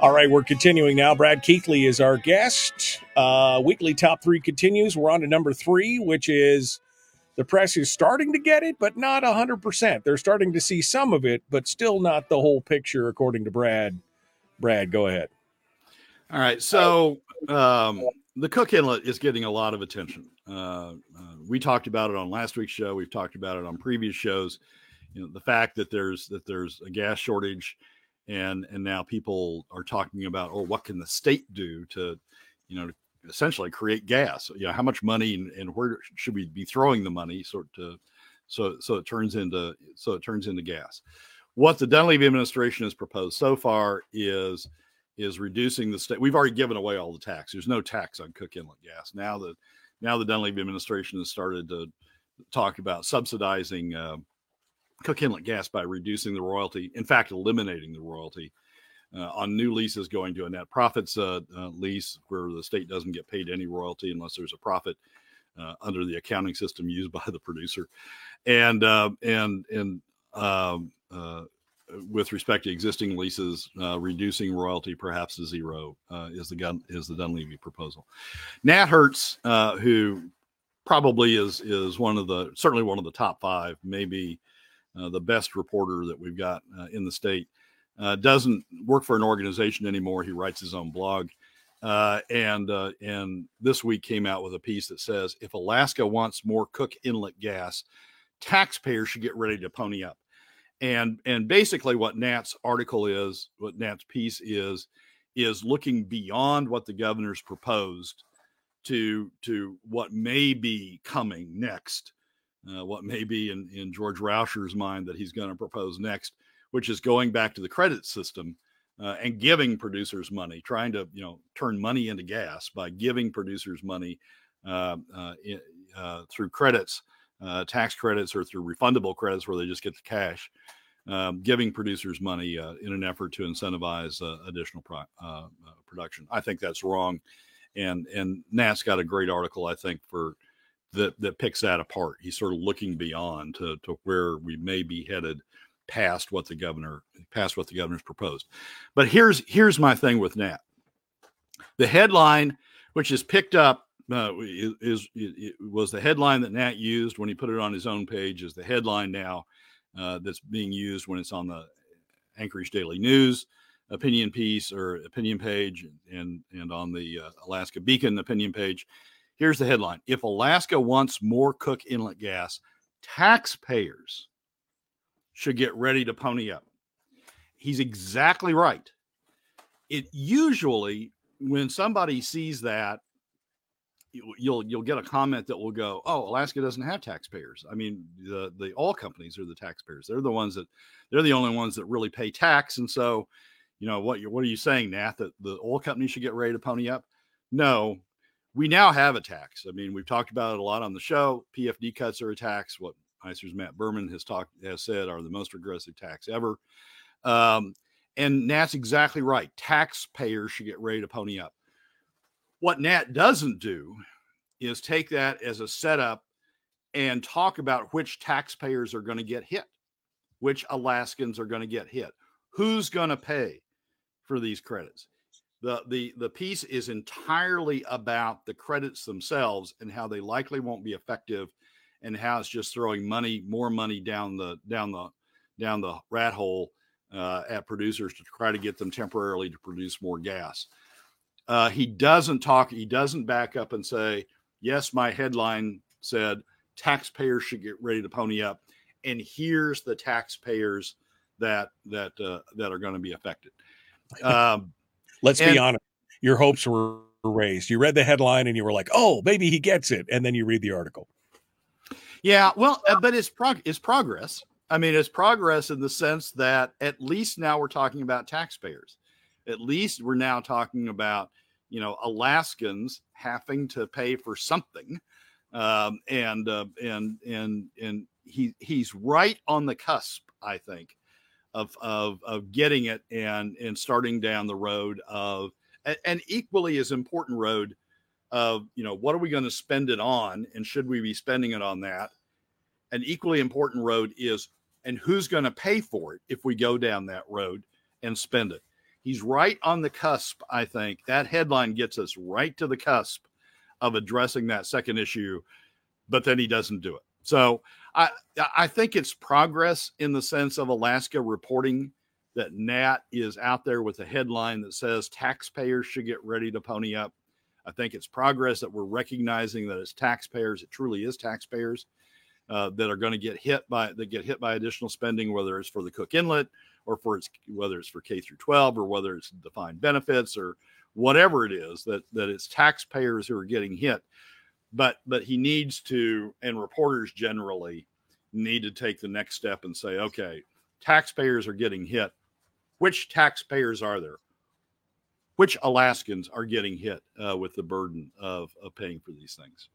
All right, we're continuing now. Brad Keithley is our guest. Uh, weekly top three continues. We're on to number three, which is the press is starting to get it, but not 100%. They're starting to see some of it, but still not the whole picture, according to Brad. Brad, go ahead. All right. So um, the Cook Inlet is getting a lot of attention. Uh, uh, we talked about it on last week's show. We've talked about it on previous shows. You know, the fact that there's that there's a gas shortage and and now people are talking about oh what can the state do to you know essentially create gas? You know how much money and, and where should we be throwing the money sort of so so it turns into so it turns into gas. What the dunleavy administration has proposed so far is is reducing the state we've already given away all the tax. There's no tax on cook inlet gas. Now that now the dunleavy administration has started to talk about subsidizing uh, Cook Inlet Gas by reducing the royalty, in fact, eliminating the royalty uh, on new leases going to a net profits uh, uh, lease where the state doesn't get paid any royalty unless there's a profit uh, under the accounting system used by the producer, and uh, and and um, uh, with respect to existing leases, reducing royalty perhaps to zero is the gun is the Dunleavy proposal. Nat Herz, who probably is is one of the certainly one of the top five, maybe the best reporter that we've got uh, in the state. Uh, doesn't work for an organization anymore. He writes his own blog. Uh, and uh, and this week came out with a piece that says if Alaska wants more Cook Inlet gas, taxpayers should get ready to pony up. And and basically what Nat's article is, what Nat's piece is, is looking beyond what the governor's proposed to to what may be coming next uh, what may be in, in George Rauscher's mind that he's going to propose next, which is going back to the credit system uh, and giving producers money, trying to you know turn money into gas by giving producers money uh, uh in, uh, through credits, tax credits, or through refundable credits where they just get the cash. um, giving producers money in an effort to incentivize additional pro- production. I think that's wrong, and and Nat's got a great article I think for that that picks that apart. He's sort of looking beyond to to where we may be headed past what the governor past what the governor's proposed. But here's here's my thing with Nat. The headline, which is picked up, uh, is, was the headline that Nat used when he put it on his own page. Is the headline now uh, that's being used when it's on the Anchorage Daily News opinion piece or opinion page, and and on the uh, Alaska Beacon opinion page. Here's the headline: If Alaska wants more Cook Inlet gas, taxpayers should get ready to pony up. He's exactly right. It usually when somebody sees that you'll you'll get a comment that will go, "Oh, Alaska doesn't have taxpayers." I mean, the the oil companies are the taxpayers. They're the ones that they're the only ones that really pay tax. And so, you know, what you're what are you saying, Nat? That the oil companies should get ready to pony up? No, we now have a tax. I mean, we've talked about it a lot on the show. PFD cuts are a tax. What ISER's Matt Berman has talked has said are the most regressive tax ever. Um, and Nat's exactly right. Taxpayers should get ready to pony up what Nat doesn't do is take that as a setup and talk about which taxpayers are going to get hit, which Alaskans are going to get hit, who's going to pay for these credits. The, the the piece is entirely about the credits themselves and how they likely won't be effective and how it's just throwing money more money down the down the down the rat hole uh, at producers to try to get them temporarily to produce more gas uh, he doesn't talk, he doesn't back up and say, yes, my headline said taxpayers should get ready to pony up. And here's the taxpayers that that uh, that are going to be affected. Um, Let's and, be honest. Your hopes were raised. You read the headline and you were like, "Oh, maybe he gets it," and then you read the article. Yeah, well, uh, but it's prog- it's progress. I mean, it's progress in the sense that at least now we're talking about taxpayers. At least we're now talking about you know Alaskans having to pay for something, um, and uh, and and and he he's right on the cusp, I think, of of of getting it and and starting down the road of an equally as important road of you know what are we going to spend it on and should we be spending it on that an equally important road is and who's going to pay for it if we go down that road and spend it he's right on the cusp. I think that headline gets us right to the cusp of addressing that second issue, but then he doesn't do it. So I I think it's progress in the sense of Alaska reporting that Nat is out there with a headline that says taxpayers should get ready to pony up. I think it's progress that we're recognizing that it's taxpayers. It truly is taxpayers uh, that are going to get hit by that get hit by additional spending, whether it's for the Cook Inlet or for its whether it's for K through 12 or whether it's defined benefits or whatever it is that that it's taxpayers who are getting hit. But but he needs to, and reporters generally need to take the next step and say, okay, taxpayers are getting hit. Which taxpayers are there? Which Alaskans are getting hit uh, with the burden of, of paying for these things?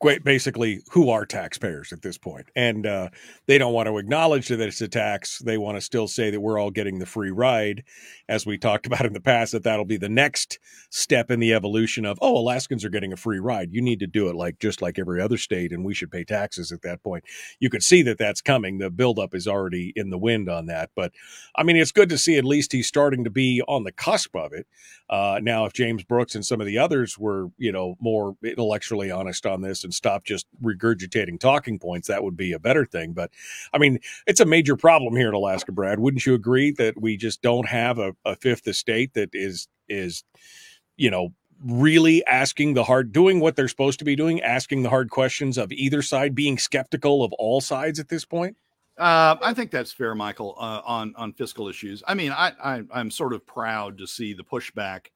Basically who are taxpayers at this point? And uh, they don't want to acknowledge that it's a tax. They want to still say that we're all getting the free ride. As we talked about in the past that that'll be the next step in the evolution of oh alaskans are getting a free ride. You need to do it like just like every other state and we should pay taxes at that point. You could see that that's coming. The buildup is already in the wind on that. But i mean it's good to see at least he's starting to be on the cusp of it. Uh, now if james brooks and some of the others were you know more intellectually honest on this and stop just regurgitating talking points, that would be a better thing. But I mean, it's a major problem here in Alaska, Brad. Wouldn't you agree that we just don't have a, a fifth estate that is is you know really asking the hard doing what they're supposed to be doing asking the hard questions of either side being skeptical of all sides at this point uh, I think that's fair, Michael, uh, on on fiscal issues. I mean, I, I am sort of proud to see the pushback.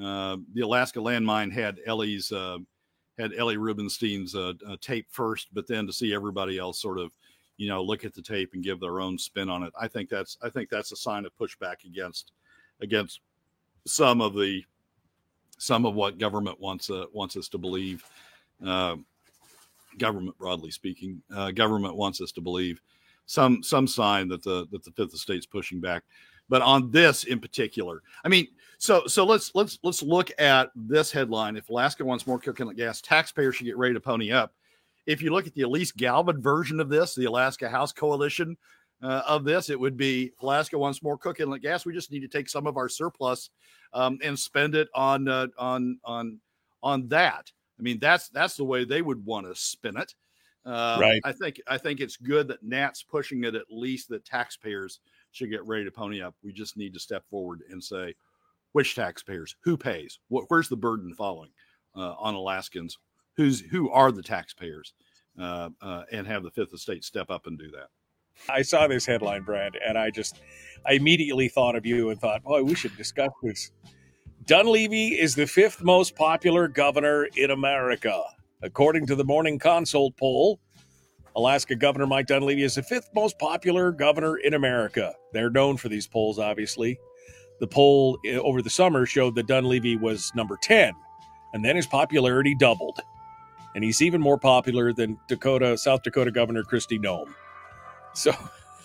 Uh, the Alaska landmine had Ellie's uh, had Ellie Rubenstein's uh, uh, tape first, but then to see everybody else sort of, you know, look at the tape and give their own spin on it. I think that's I think that's a sign of pushback against against some of the some of what government wants uh, wants us to believe. Uh, government, broadly speaking, uh, government wants us to believe. some some sign that the that the fifth estate's pushing back. But on this in particular, I mean, so so let's let's let's look at this headline. If Alaska wants more Cook Inlet gas, taxpayers should get ready to pony up. If you look at the Alyse Galvin version of this, the Alaska House Coalition uh, of this, it would be Alaska wants more Cook Inlet gas. We just need to take some of our surplus um, and spend it on uh, on on on that. I mean, that's that's the way they would want to spin it. Uh, right. I think I think it's good that Nat's pushing it. At least that taxpayers should get ready to pony up. We just need to step forward and say, which taxpayers, who pays, what, where's the burden falling uh, on Alaskans, who's who are the taxpayers, uh, uh, and have the Fifth Estate step up and do that. I saw this headline, Brad, and I just I immediately thought of you and thought, boy, we should discuss this. Dunleavy is the fifth most popular governor in America. According to the Morning Consult poll, Alaska Governor Mike Dunleavy is the fifth most popular governor in America. They're known for these polls, obviously. The poll eh, over the summer showed that Dunleavy was number 10, and then his popularity doubled. And he's even more popular than Dakota, South Dakota Governor Kristi Noem. So,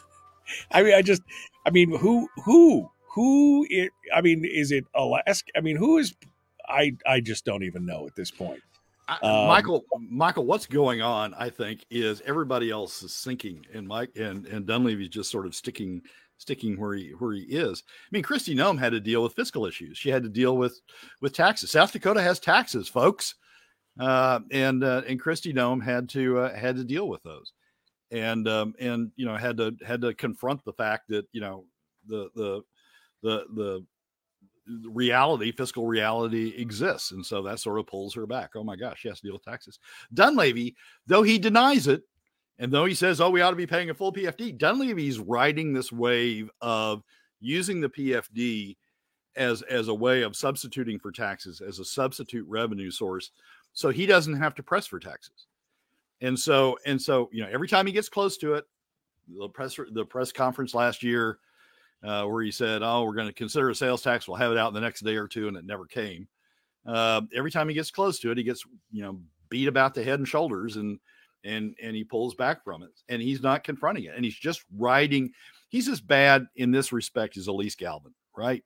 I mean, I just, I mean, who, who, who? It, I mean, is it Alaska? I mean, who is? I, I just don't even know at this point. Um, Michael, Michael, what's going on? I think is everybody else is sinking, and Mike and and Dunleavy's just sort of sticking sticking where he where he is. I mean, Kristi Noem had to deal with fiscal issues. She had to deal with with taxes. South Dakota has taxes, folks, uh, and uh, and Kristi Noem had to uh, had to deal with those, and um, and you know had to had to confront the fact that you know the the the the reality, fiscal reality exists. And so that sort of pulls her back. Oh my gosh, she has to deal with taxes. Dunleavy, though he denies it, and though he says, oh, we ought to be paying a full PFD, Dunleavy's riding this wave of using the PFD as, as a way of substituting for taxes, as a substitute revenue source. So he doesn't have to press for taxes. And so, and so, you know, every time he gets close to it, the press the press conference last year, uh, where he said, "Oh, we're going to consider a sales tax. We'll have it out in the next day or two, and it never came. Uh, every time he gets close to it, he gets you know beat about the head and shoulders, and and and he pulls back from it, and he's not confronting it, and he's just riding. He's as bad in this respect as Alyse Galvin, right?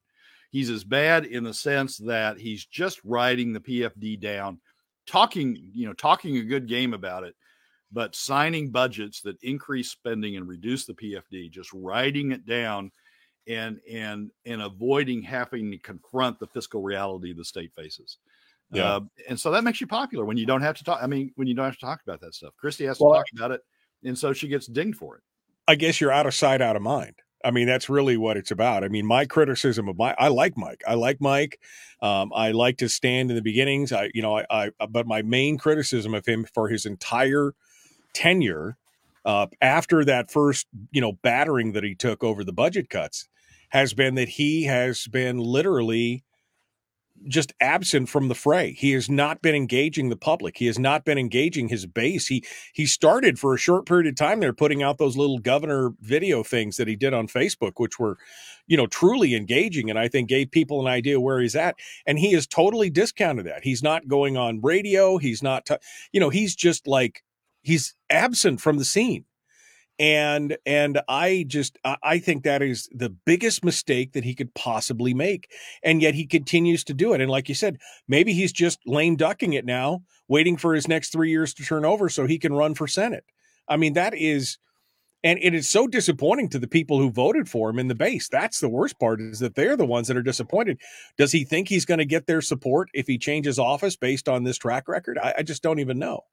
He's as bad in the sense that he's just riding the PFD down, talking you know talking a good game about it, but signing budgets that increase spending and reduce the PFD, just riding it down and and and avoiding having to confront the fiscal reality the state faces. Yeah. Uh, and so that makes you popular when you don't have to talk. I mean, when you don't have to talk about that stuff. Kristi has to well, talk about it, and so she gets dinged for it. I guess you're out of sight, out of mind. I mean, that's really what it's about. I mean, my criticism of my, I like Mike. I like Mike. Um, I like to stand in the beginnings. I, you know, I, I, but my main criticism of him for his entire tenure, uh, after that first, you know, battering that he took over the budget cuts, has been that he has been literally just absent from the fray. He has not been engaging the public. He has not been engaging his base. He he started for a short period of time there putting out those little governor video things that he did on Facebook which were you know truly engaging and I think gave people an idea where he's at and he has totally discounted that. He's not going on radio, he's not t- you know, he's just like he's absent from the scene and and i just i think that is the biggest mistake that he could possibly make and yet he continues to do it and like you said maybe he's just lame ducking it now waiting for his next three years to turn over so he can run for senate. I mean that is and it is so disappointing to the people who voted for him in the base. That's the worst part is that they're the ones that are disappointed. Does he think he's going to get their support if he changes office based on this track record? I, I just don't even know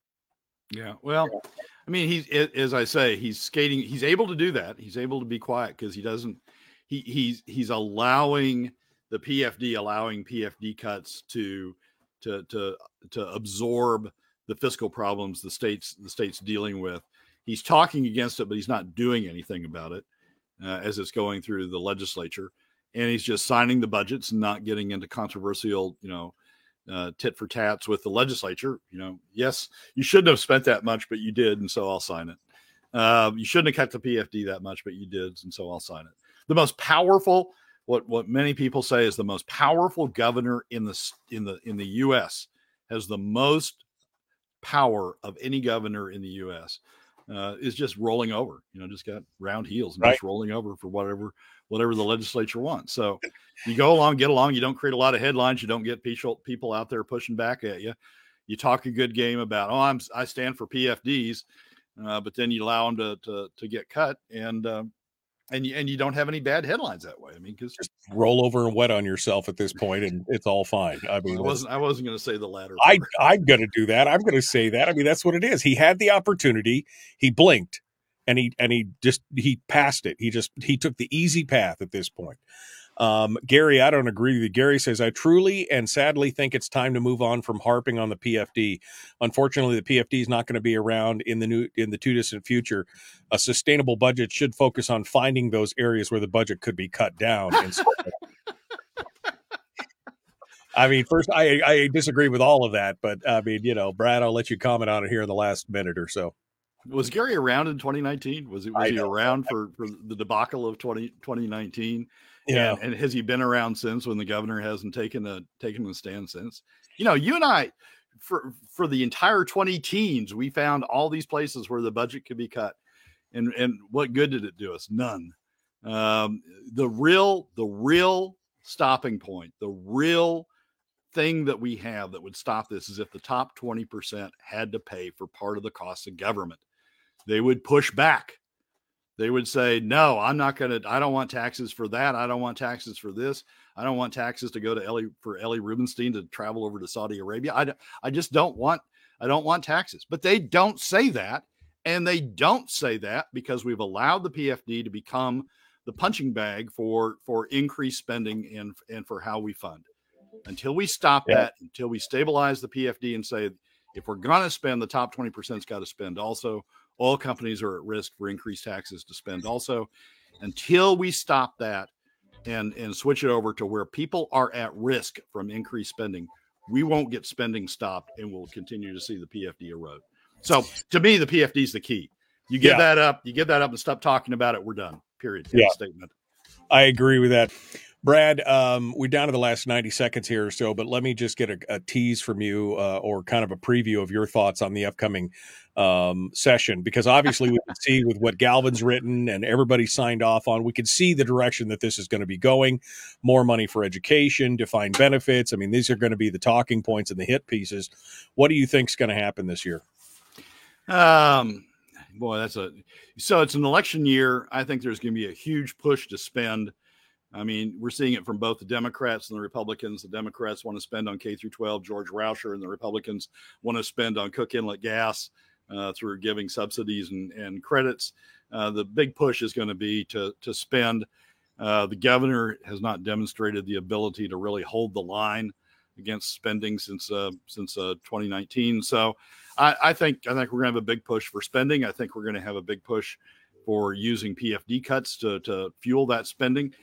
yeah well I mean, he's as I say, he's skating. He's able to do that. He's able to be quiet because he doesn't. He he's he's allowing the PFD, allowing PFD cuts to to to to absorb the fiscal problems the states the states dealing with. He's talking against it, but he's not doing anything about it uh, as it's going through the legislature. And he's just signing the budgets and not getting into controversial, you know, uh, tit for tats with the legislature. You know, yes, you shouldn't have spent that much, but you did, and so I'll sign it. Uh, you shouldn't have cut the PFD that much, but you did, and so I'll sign it. The most powerful, what what many people say is the most powerful governor in the in the in the U.S. has the most power of any governor in the U.S. uh, is just rolling over. You know, just got round heels and Right. just rolling over for whatever whatever the legislature wants. So you go along, get along. You don't create a lot of headlines. You don't get people people out there pushing back at you. You talk a good game about, oh, I'm I stand for PFDs, uh, but then you allow them to to, to get cut, and um, and you and you don't have any bad headlines that way. I mean, because Just roll over and wet on yourself at this point, and it's all fine. I I mean, that's- wasn't I wasn't going to say the latter. I part. I'm going to do that. I'm going to say that. I mean, that's what it is. He had the opportunity. He blinked, and he and he just he passed it. He just he took the easy path at this point. Um, Gary, I don't agree with you. Gary says, I truly and sadly think it's time to move on from harping on the PFD. Unfortunately, the PFD is not going to be around in the new in the too distant future. A sustainable budget should focus on finding those areas where the budget could be cut down. I mean, first, I I disagree with all of that, but I mean, you know, Brad, I'll let you comment on it here in the last minute or so. Was Gary around in 2019? Was, it, was he around for, for the debacle of 20, 2019? Yeah, And, and has he been around since when the governor hasn't taken a taken a stand since? You know, you and I, for for the entire 20 teens, we found all these places where the budget could be cut. And and what good did it do us? None. Um, the real, the real stopping point, the real thing that we have that would stop this is if the top 20% had to pay for part of the cost of government. They would push back. They would say, No, I'm not going to, I don't want taxes for that. I don't want taxes for this. I don't want taxes to go to Ellie for Ellie Rubenstein to travel over to Saudi Arabia. I, I just don't want, I don't want taxes. But they don't say that. And they don't say that because we've allowed the PFD to become the punching bag for for increased spending and and for how we fund. Until we stop Yeah. that, until we stabilize the PFD and say if we're going to spend, the top twenty percent's got to spend. Also, oil companies are at risk for increased taxes to spend. Also, until we stop that and and switch it over to where people are at risk from increased spending, we won't get spending stopped, and we'll continue to see the PFD erode. So, to me, the PFD is the key. You give Yeah. that up, you give that up, and stop talking about it. We're done. Period. End Yeah. Statement. I agree with that. Brad, um, we're down to the last 90 seconds here or so, but let me just get a, a tease from you uh, or kind of a preview of your thoughts on the upcoming um, session. Because obviously, we can see with what Galvin's written and everybody signed off on, we can see the direction that this is going to be going more money for education, defined benefits. I mean, these are going to be the talking points and the hit pieces. What do you think is going to happen this year? Um, boy, that's a so it's an election year. I think there's going to be a huge push to spend. I mean, we're seeing it from both the Democrats and the Republicans. The Democrats want to spend on K through 12, George Rauscher, and the Republicans want to spend on Cook Inlet gas uh, through giving subsidies and, and credits. Uh, the big push is going to be to to spend. Uh, the governor has not demonstrated the ability to really hold the line against spending since uh, since uh, 2019. So I, I think I think we're going to have a big push for spending. I think we're going to have a big push for using PFD cuts to to fuel that spending.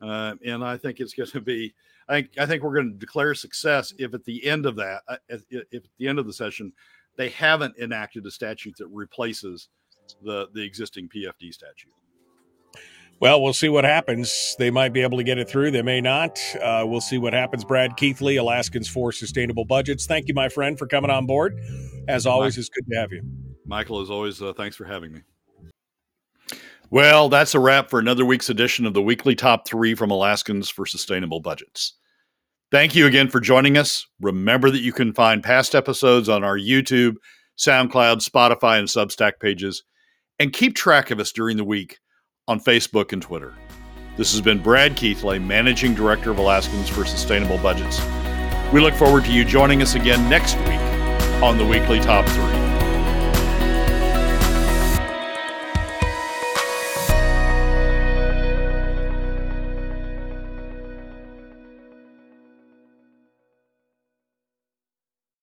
Uh, and I think it's going to be. I think I think we're going to declare success if at the end of that, uh, if, if at the end of the session, they haven't enacted a statute that replaces the the existing PFD statute. Well, we'll see what happens. They might be able to get it through. They may not. Uh, we'll see what happens. Brad Keithley, Alaskans for Sustainable Budgets. Thank you, my friend, for coming on board. As always, it's good to have you. Michael, as always, uh, thanks for having me. Well, that's a wrap for another week's edition of the weekly top three from Alaskans for Sustainable Budgets. Thank you again for joining us. Remember that you can find past episodes on our YouTube, SoundCloud, Spotify, and Substack pages, and keep track of us during the week on Facebook and Twitter. This has been Brad Keithley, Managing Director of Alaskans for Sustainable Budgets. We look forward to you joining us again next week on the weekly top three.